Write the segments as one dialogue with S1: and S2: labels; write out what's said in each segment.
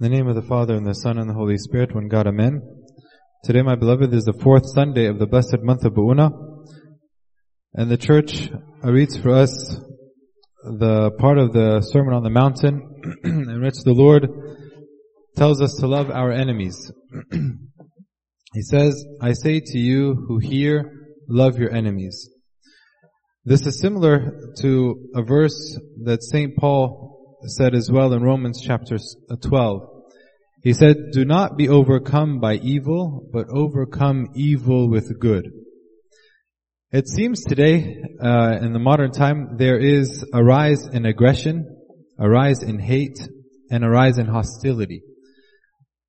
S1: In the name of the Father and the Son and the Holy Spirit, one God, Amen. Today, my beloved, is the fourth Sunday of the blessed month of Bu'una. And the church reads for us the part of the Sermon on the Mountain in which the Lord tells us to love our enemies. he says, I say to you who hear, love your enemies. This is similar to a verse that St. Paul said as well in Romans chapter uh, 12. He said, do not be overcome by evil, but overcome evil with good. It seems today, uh, in the modern time, there is a rise in aggression, a rise in hate, and a rise in hostility.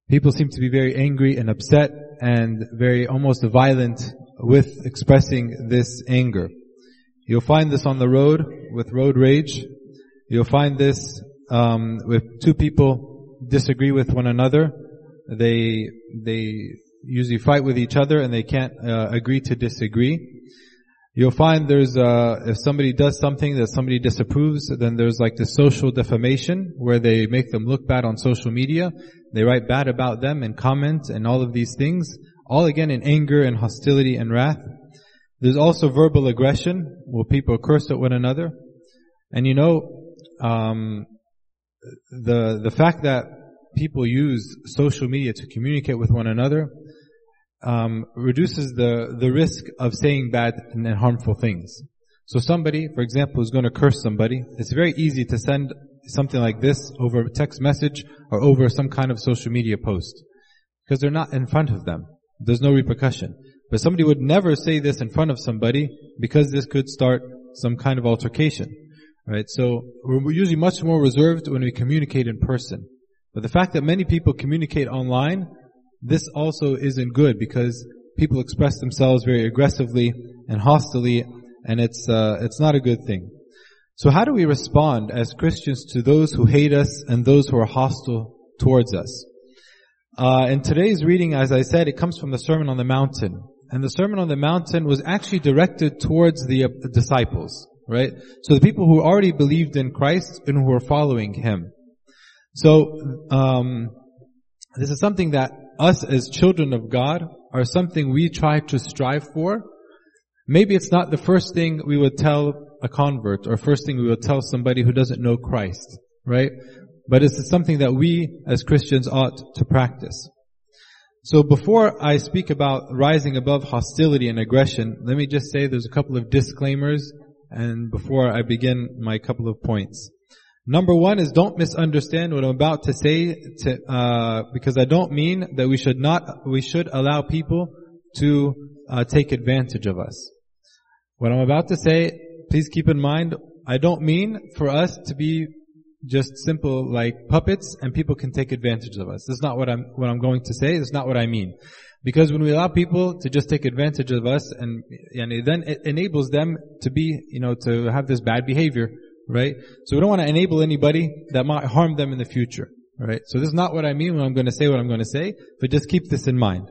S1: People seem to be very angry and upset and very almost violent with expressing this anger. You'll find this on the road with road rage. You'll find this um, if two people disagree with one another, they they usually fight with each other and they can't uh, agree to disagree. You'll find there's uh, if somebody does something that somebody disapproves, then there's like the social defamation where they make them look bad on social media. They write bad about them and comment and all of these things, all again in anger and hostility and wrath. There's also verbal aggression where people curse at one another. And you know, um, the the fact that people use social media to communicate with one another um, reduces the the risk of saying bad and harmful things. So somebody, for example, is going to curse somebody. It's very easy to send something like this over a text message or over some kind of social media post because they're not in front of them. There's no repercussion. But somebody would never say this in front of somebody because this could start some kind of altercation. Right? So we're usually much more reserved when we communicate in person. But the fact that many people communicate online, this also isn't good because people express themselves very aggressively and hostilely, and it's uh, it's not a good thing. So how do we respond as Christians to those who hate us and those who are hostile towards us? Uh, in today's reading, as I said, it comes from the Sermon on the Mountain, and the Sermon on the Mountain was actually directed towards the, uh, the disciples right? So the people who already believed in Christ and who were following Him. So, um, this is something that us as children of God are something we try to strive for. Maybe it's not the first thing we would tell a convert or first thing we would tell somebody who doesn't know Christ, right? But it's something that we as Christians ought to practice. So before I speak about rising above hostility and aggression, let me just say there's a couple of disclaimers and before I begin my couple of points. Number one is don't misunderstand what I'm about to say to, uh, because I don't mean that we should not, we should allow people to uh, take advantage of us. What I'm about to say, please keep in mind, I don't mean for us to be just simple like puppets and people can take advantage of us. That's not what I'm, what I'm going to say. That's not what I mean. Because when we allow people to just take advantage of us and, and then it enables them to be, you know, to have this bad behavior, right? So we don't want to enable anybody that might harm them in the future, right? So this is not what I mean when I'm going to say what I'm going to say, but just keep this in mind.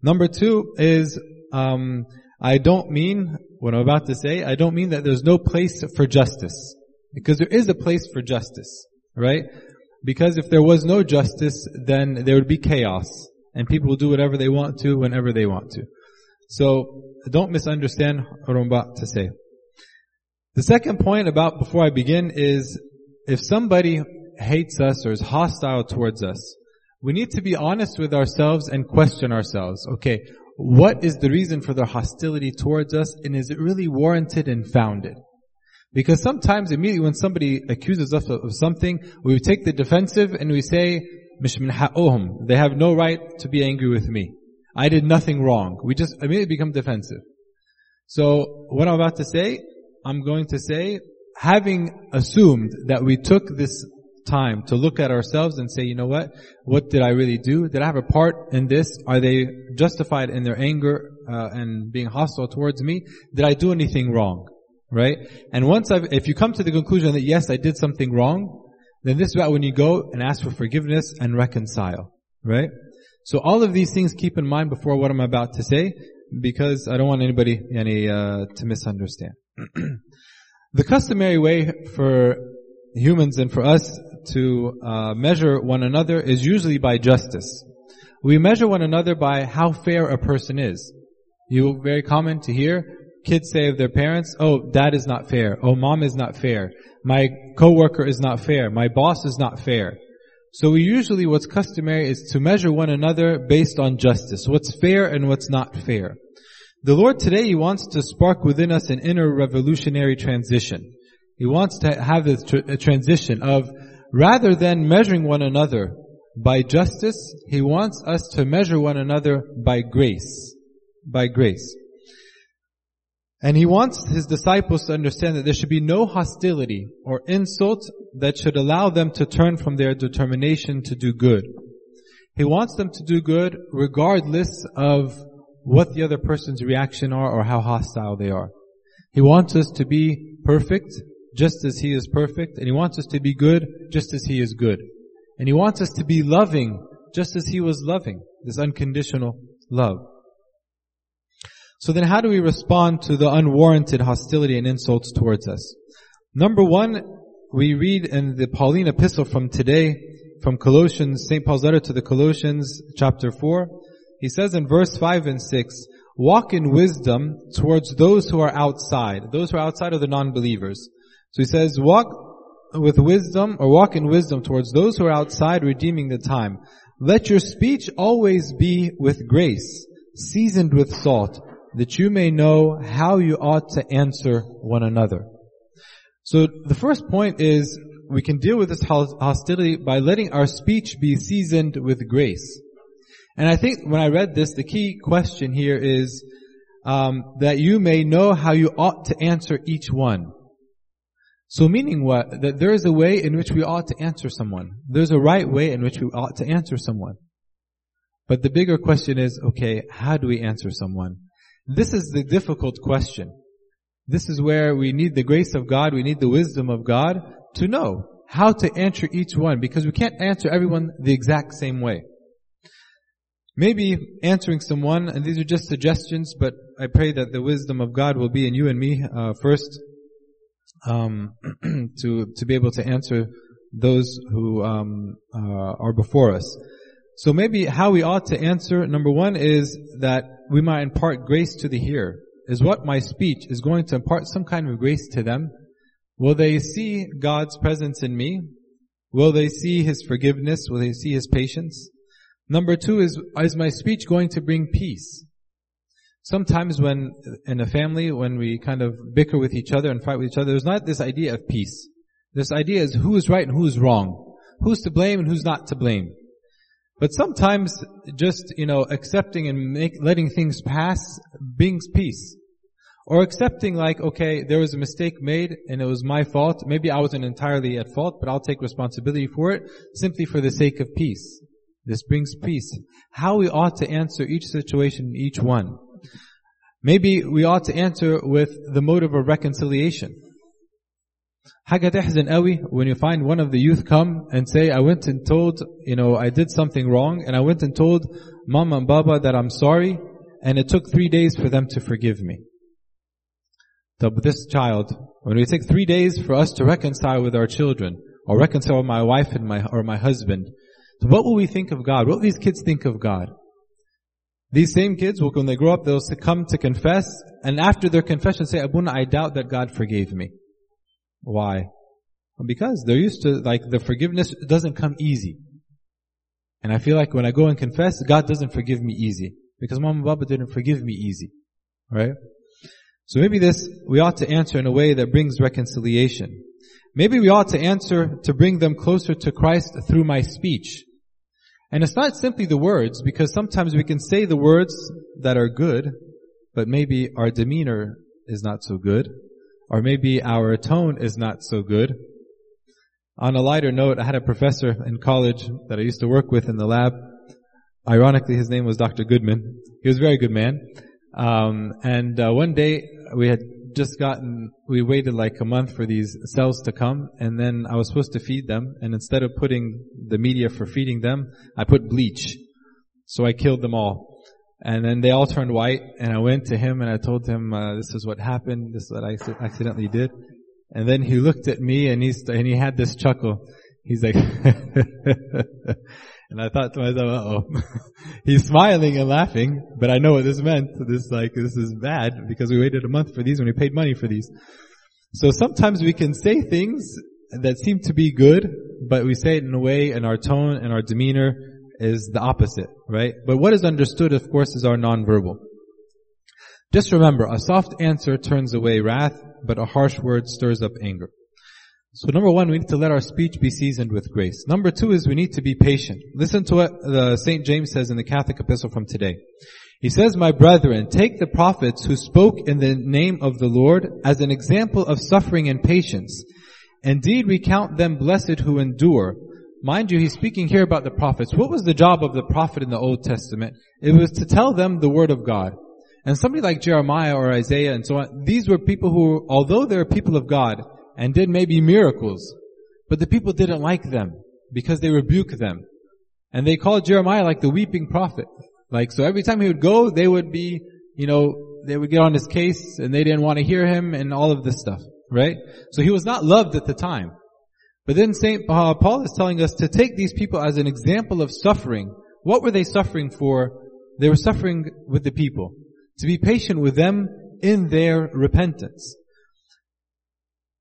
S1: Number two is, um, I don't mean, what I'm about to say, I don't mean that there's no place for justice. Because there is a place for justice, right? Because if there was no justice, then there would be chaos and people will do whatever they want to whenever they want to. So don't misunderstand what to say. The second point about before I begin is if somebody hates us or is hostile towards us, we need to be honest with ourselves and question ourselves. Okay, what is the reason for their hostility towards us and is it really warranted and founded? Because sometimes immediately when somebody accuses us of something, we take the defensive and we say, مش من حقهم. They have no right to be angry with me. I did nothing wrong. We just immediately become defensive. So what I'm about to say, I'm going to say, having assumed that we took this time to look at ourselves and say, you know what? What did I really do? Did I have a part in this? Are they justified in their anger uh, and being hostile towards me? Did I do anything wrong? Right? And once I've, if you come to the conclusion that yes, I did something wrong, then this is about when you go and ask for forgiveness and reconcile. Right? So all of these things keep in mind before what I'm about to say, because I don't want anybody any, uh, to misunderstand. the customary way for humans and for us to uh, measure one another is usually by justice. We measure one another by how fair a person is. You very common to hear kids say of their parents, "Oh, dad is not fair. Oh, mom is not fair. My coworker is not fair. My boss is not fair." So we usually, what's customary is to measure one another based on justice. What's fair and what's not fair. The Lord today, He wants to spark within us an inner revolutionary transition. He wants to have a, tr- transition of rather than measuring one another by justice, He wants us to measure one another by grace. By grace. And he wants his disciples to understand that there should be no hostility or insult that should allow them to turn from their determination to do good. He wants them to do good regardless of what the other person's reaction are or how hostile they are. He wants us to be perfect just as he is perfect and he wants us to be good just as he is good. And he wants us to be loving just as he was loving. This unconditional love. So then how do we respond to the unwarranted hostility and insults towards us? Number one, we read in the Pauline epistle from today, from Colossians, St. Paul's letter to the Colossians, chapter 4. He says in verse 5 and 6, walk in wisdom towards those who are outside. Those who are outside of the non-believers. So he says, walk with wisdom, or walk in wisdom towards those who are outside, redeeming the time. Let your speech always be with grace, seasoned with salt, that you may know how you ought to answer one another. So the first point is we can deal with this hostility by letting our speech be seasoned with grace. And I think when I read this, the key question here is um, that you may know how you ought to answer each one. So meaning what? That there is a way in which we ought to answer someone. There's a right way in which we ought to answer someone. But the bigger question is, okay, how do we answer someone? This is the difficult question. This is where we need the grace of God, we need the wisdom of God to know how to answer each one because we can't answer everyone the exact same way. Maybe answering someone, and these are just suggestions, but I pray that the wisdom of God will be in you and me uh, first, um, to to be able to answer those who um, uh, are before us. So maybe how we ought to answer, number one is that we might impart grace to the hearer. Is what my speech is going to impart some kind of grace to them? Will they see God's presence in me? Will they see His forgiveness? Will they see His patience? Number two is, is my speech going to bring peace? Sometimes when, in a family, when we kind of bicker with each other and fight with each other, there's not this idea of peace. This idea is who is right and who is wrong. Who's to blame and who's not to blame. But sometimes just, you know, accepting and make, letting things pass brings peace. Or accepting like, okay, there was a mistake made and it was my fault. Maybe I wasn't entirely at fault, but I'll take responsibility for it simply for the sake of peace. This brings peace. How we ought to answer each situation, each one. Maybe we ought to answer with the motive of reconciliation. حاجة تحزن قوي when you find one of the youth come and say, I went and told, you know, I did something wrong and I went and told mom and baba that I'm sorry and it took three days for them to forgive me. But this child, when we take three days for us to reconcile with our children or reconcile with my wife and my, or my husband, what will we think of God? What will these kids think of God? These same kids will, when they grow up, they'll come to confess, and after their confession say, Abuna, I doubt that God forgave me. Why? Because they're used to, like, the forgiveness doesn't come easy. And I feel like when I go and confess, God doesn't forgive me easy. Because Mama Baba didn't forgive me easy. Right? So maybe this, we ought to answer in a way that brings reconciliation. Maybe we ought to answer to bring them closer to Christ through my speech. And it's not simply the words, because sometimes we can say the words that are good, but maybe our demeanor is not so good or maybe our tone is not so good. On a lighter note, I had a professor in college that I used to work with in the lab. Ironically, his name was Dr. Goodman. He was a very good man. Um, and uh, one day we had just gotten, we waited like a month for these cells to come, and then I was supposed to feed them, and instead of putting the media for feeding them, I put bleach. So I killed them all. And then they all turned white, and I went to him and I told him, uh, this is what happened, this is what I accidentally did. And then he looked at me and he, and he had this chuckle. He's like, and I thought to myself, oh, he's smiling and laughing, but I know what this meant. This like, this is bad because we waited a month for these when we paid money for these. So sometimes we can say things that seem to be good, but we say it in a way and our tone and our demeanor is the opposite, right? But what is understood, of course, is our nonverbal. Just remember, a soft answer turns away wrath, but a harsh word stirs up anger. So number one, we need to let our speech be seasoned with grace. Number two is we need to be patient. Listen to what uh, the St. James says in the Catholic epistle from today. He says, My brethren, take the prophets who spoke in the name of the Lord as an example of suffering and patience. Indeed, we count them blessed who endure. Mind you, he's speaking here about the prophets. What was the job of the prophet in the Old Testament? It was to tell them the word of God. And somebody like Jeremiah or Isaiah and so on, these were people who, although they were people of God and did maybe miracles, but the people didn't like them because they rebuked them. And they called Jeremiah like the weeping prophet. Like, so every time he would go, they would be, you know, they would get on his case and they didn't want to hear him and all of this stuff, right? So he was not loved at the time. But then St. Paul is telling us to take these people as an example of suffering. What were they suffering for? They were suffering with the people. To be patient with them in their repentance.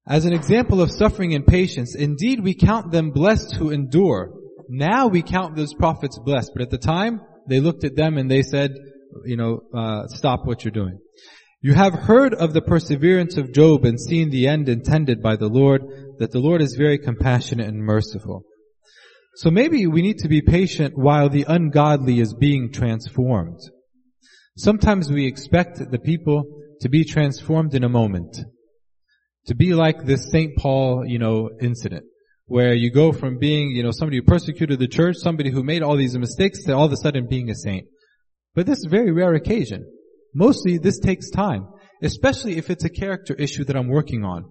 S1: As an example of suffering and patience, indeed we count them blessed who endure. Now we count those prophets blessed, but at the time, they looked at them and they said, you know, uh, stop what you're doing. You have heard of the perseverance of Job and seen the end intended by the Lord, that the Lord is very compassionate and merciful. So maybe we need to be patient while the ungodly is being transformed. Sometimes we expect the people to be transformed in a moment. To be like this St. Paul, you know, incident where you go from being, you know, somebody who persecuted the church, somebody who made all these mistakes, to all of a sudden being a saint. But this is a very rare occasion. Mostly this takes time, especially if it's a character issue that I'm working on.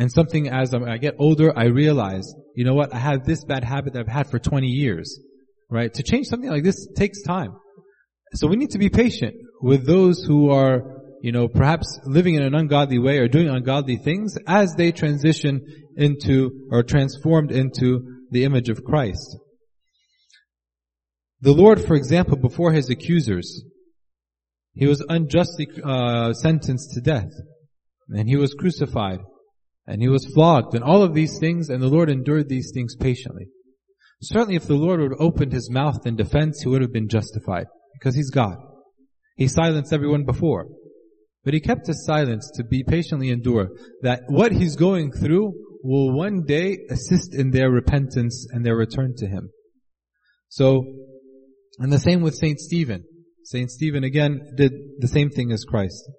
S1: And something as I get older, I realize, you know what, I have this bad habit that I've had for 20 years, right? To change something like this takes time. So we need to be patient with those who are you know, perhaps living in an ungodly way or doing ungodly things as they transition into or transformed into the image of Christ. The Lord, for example, before his accusers, he was unjustly uh, sentenced to death, and he was crucified, and he was flogged, and all of these things, and the Lord endured these things patiently. Certainly, if the Lord would have opened his mouth in defense, he would have been justified, because he's God. He silenced everyone before. But he kept his silence to be patiently endure that what he's going through will one day assist in their repentance and their return to him. So, and the same with Saint Stephen. Saint Stephen again did the same thing as Christ.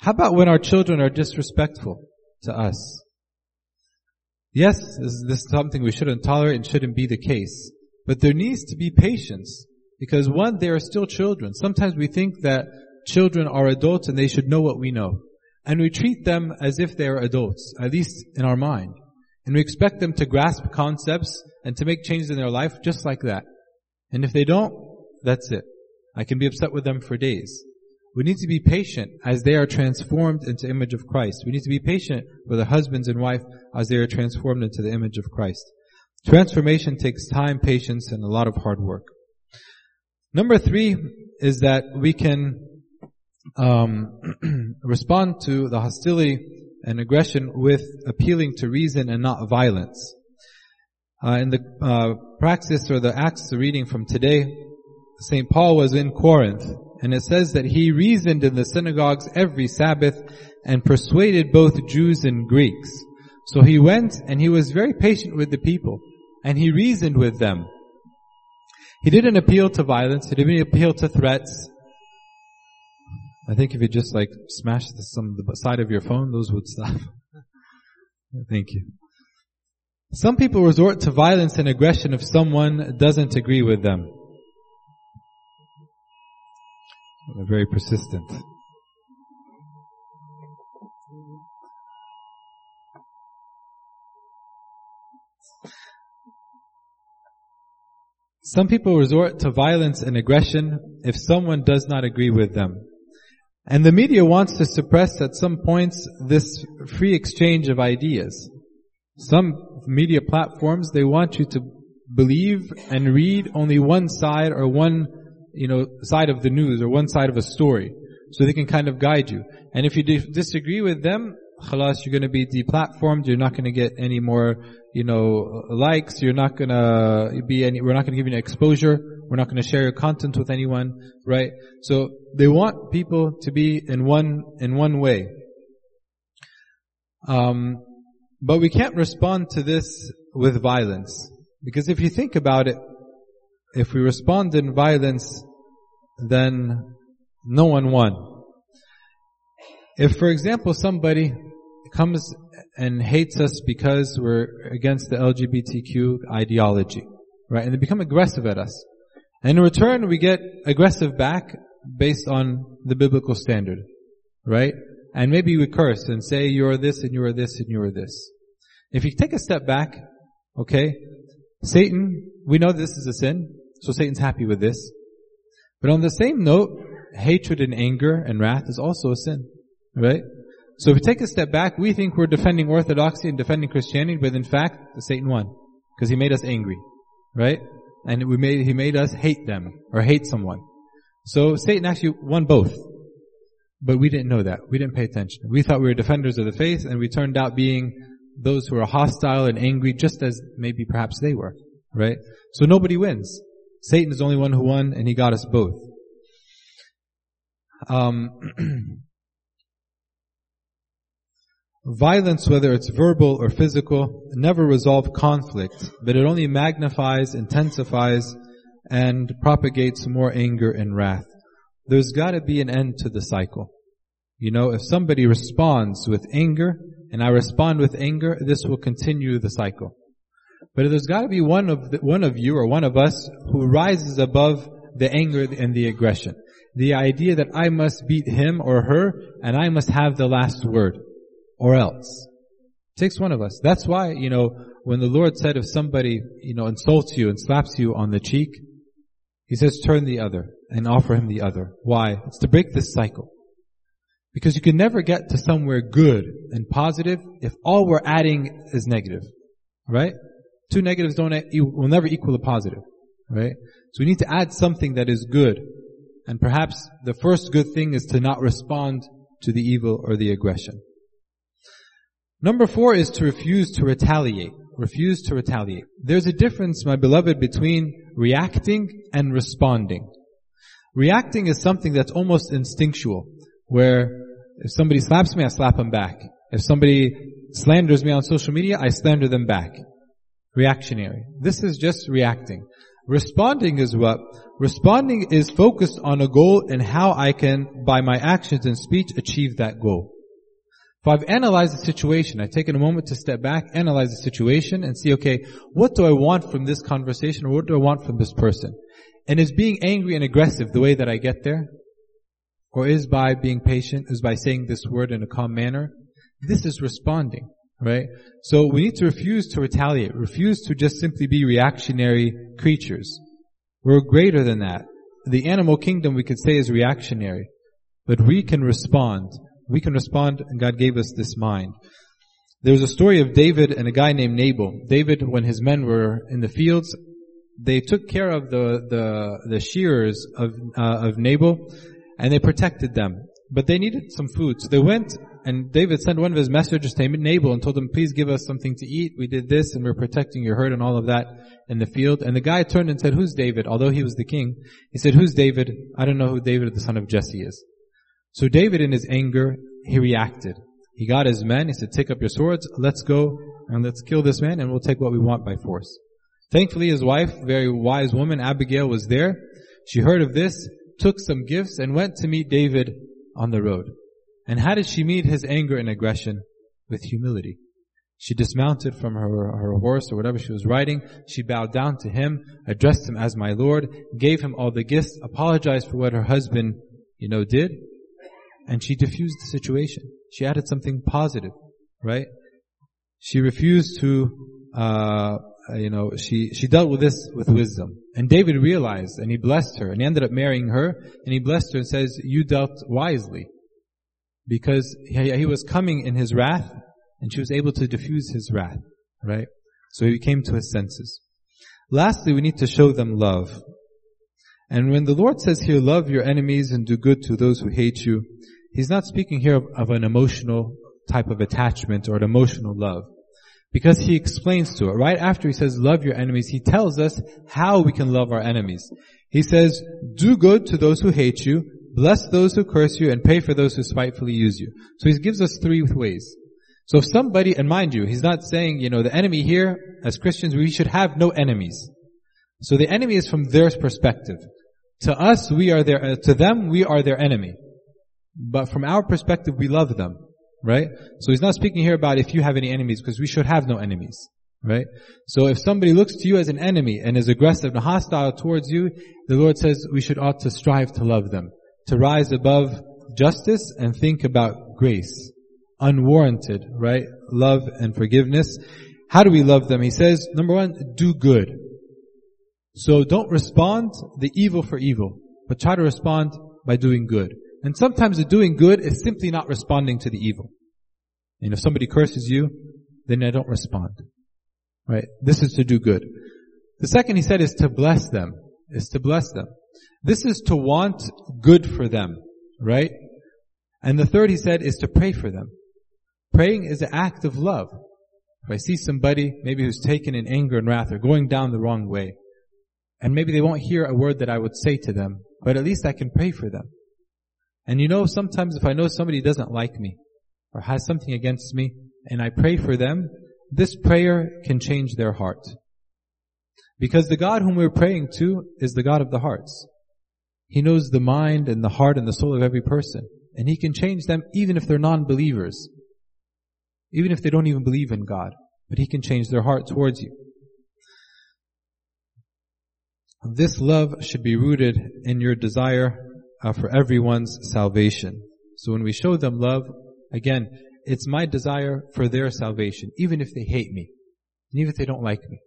S1: How about when our children are disrespectful to us? Yes, this, this is something we shouldn't tolerate and shouldn't be the case. But there needs to be patience because one, they are still children. Sometimes we think that children are adults and they should know what we know. And we treat them as if they are adults, at least in our mind. And we expect them to grasp concepts and to make changes in their life just like that. And if they don't, that's it. I can be upset with them for days. We need to be patient as they are transformed into image of Christ. We need to be patient with the husbands and wife as they are transformed into the image of Christ. Transformation takes time, patience, and a lot of hard work. Number three is that we can um, respond to the hostility and aggression with appealing to reason and not violence. Uh, in the uh, praxis or the Acts reading from today, St. Paul was in Corinth, and it says that he reasoned in the synagogues every Sabbath and persuaded both Jews and Greeks. So he went and he was very patient with the people, and he reasoned with them. He didn't appeal to violence, he didn't appeal to threats, I think if you just like smash the, some the side of your phone, those would stop. Thank you. Some people resort to violence and aggression if someone doesn't agree with them. They're very persistent. Some people resort to violence and aggression if someone does not agree with them. And the media wants to suppress at some points this free exchange of ideas. Some media platforms, they want you to believe and read only one side or one, you know, side of the news or one side of a story. So they can kind of guide you. And if you disagree with them, khalas, you're going to be deplatformed. You're not going to get any more, you know, likes. You're not going to be any, we're not going to give you any exposure. We're not going to share your content with anyone, right? So they want people to be in one, in one way. Um, but we can't respond to this with violence. Because if you think about it, if we respond in violence, then no one won. If, for example, somebody comes and hates us because we're against the LGBTQ ideology, right? And they become aggressive at us. And in return, we get aggressive back based on the biblical standard, right? And maybe we curse and say, you're this and you're this and you're this. If you take a step back, okay, Satan, we know this is a sin, so Satan's happy with this. But on the same note, hatred and anger and wrath is also a sin, right? So if we take a step back, we think we're defending orthodoxy and defending Christianity, but in fact, Satan won. Because he made us angry, right? And we made, he made us hate them, or hate someone. So Satan actually won both. But we didn't know that. We didn't pay attention. We thought we were defenders of the faith, and we turned out being those who are hostile and angry, just as maybe perhaps they were, right? So nobody wins. Satan is the only one who won, and he got us both. Um, Violence, whether it's verbal or physical, never resolves conflict, but it only magnifies, intensifies, and propagates more anger and wrath. There's gotta be an end to the cycle. You know, if somebody responds with anger, and I respond with anger, this will continue the cycle. But there's gotta be one of, the, one of you or one of us who rises above the anger and the aggression. The idea that I must beat him or her, and I must have the last word or else. It takes one of us. That's why, you know, when the Lord said if somebody, you know, insults you and slaps you on the cheek, He says turn the other and offer him the other. Why? It's to break this cycle. Because you can never get to somewhere good and positive if all we're adding is negative. Right? Two negatives don't, will never equal a positive. Right? So we need to add something that is good. And perhaps the first good thing is to not respond to the evil or the aggression. Number four is to refuse to retaliate. Refuse to retaliate. There's a difference, my beloved, between reacting and responding. Reacting is something that's almost instinctual, where if somebody slaps me, I slap them back. If somebody slanders me on social media, I slander them back. Reactionary. This is just reacting. Responding is what? Responding is focused on a goal and how I can, by my actions and speech, achieve that goal. If I've analyzed the situation, I've taken a moment to step back, analyze the situation, and see, okay, what do I want from this conversation, or what do I want from this person? And is being angry and aggressive the way that I get there? Or is by being patient, is by saying this word in a calm manner? This is responding, right? So we need to refuse to retaliate, refuse to just simply be reactionary creatures. We're greater than that. The animal kingdom we could say is reactionary, but we can respond we can respond and God gave us this mind. There was a story of David and a guy named Nabal. David, when his men were in the fields, they took care of the, the, the shearers of, uh, of Nabal and they protected them. But they needed some food. So they went and David sent one of his messengers to Nabal and told him, please give us something to eat. We did this and we're protecting your herd and all of that in the field. And the guy turned and said, who's David? Although he was the king, he said, who's David? I don't know who David the son of Jesse is. So David in his anger, he reacted. He got his men, he said, take up your swords, let's go and let's kill this man and we'll take what we want by force. Thankfully his wife, very wise woman, Abigail was there. She heard of this, took some gifts and went to meet David on the road. And how did she meet his anger and aggression? With humility. She dismounted from her, her horse or whatever she was riding. She bowed down to him, addressed him as my Lord, gave him all the gifts, apologized for what her husband, you know, did, and she diffused the situation. She added something positive, right? She refused to, uh, you know, she, she dealt with this with wisdom. And David realized and he blessed her and he ended up marrying her and he blessed her and says, you dealt wisely. Because he, was coming in his wrath and she was able to diffuse his wrath. Right? So he came to his senses. Lastly, we need to show them love. And when the Lord says here, love your enemies and do good to those who hate you, He's not speaking here of, of an emotional type of attachment or an emotional love. Because He explains to it. Right after He says, love your enemies, He tells us how we can love our enemies. He says, do good to those who hate you, bless those who curse you, and pay for those who spitefully use you. So He gives us three ways. So if somebody, and mind you, He's not saying, you know, the enemy here, as Christians, we should have no enemies. So the enemy is from their perspective. To us, we are their, uh, to them, we are their enemy. But from our perspective, we love them. Right? So he's not speaking here about if you have any enemies, because we should have no enemies. Right? So if somebody looks to you as an enemy and is aggressive and hostile towards you, the Lord says we should ought to strive to love them. To rise above justice and think about grace. Unwarranted, right? Love and forgiveness. How do we love them? He says, number one, do good. So don't respond the evil for evil, but try to respond by doing good. And sometimes the doing good is simply not responding to the evil. And if somebody curses you, then I don't respond. Right? This is to do good. The second he said is to bless them. Is to bless them. This is to want good for them. Right? And the third he said is to pray for them. Praying is an act of love. If I see somebody, maybe who's taken in anger and wrath or going down the wrong way, and maybe they won't hear a word that I would say to them, but at least I can pray for them. And you know, sometimes if I know somebody doesn't like me, or has something against me, and I pray for them, this prayer can change their heart. Because the God whom we're praying to is the God of the hearts. He knows the mind and the heart and the soul of every person. And He can change them even if they're non-believers. Even if they don't even believe in God. But He can change their heart towards you. This love should be rooted in your desire uh, for everyone's salvation. So when we show them love, again, it's my desire for their salvation, even if they hate me, and even if they don't like me.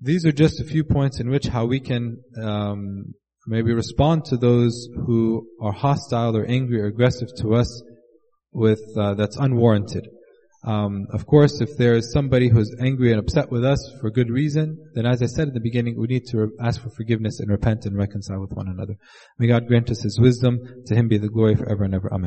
S1: These are just a few points in which how we can um, maybe respond to those who are hostile or angry or aggressive to us with uh, that's unwarranted. Um, of course, if there is somebody who's angry and upset with us for good reason, then as I said in the beginning, we need to ask for forgiveness and repent and reconcile with one another. May God grant us His wisdom. To Him be the glory forever and ever. Amen.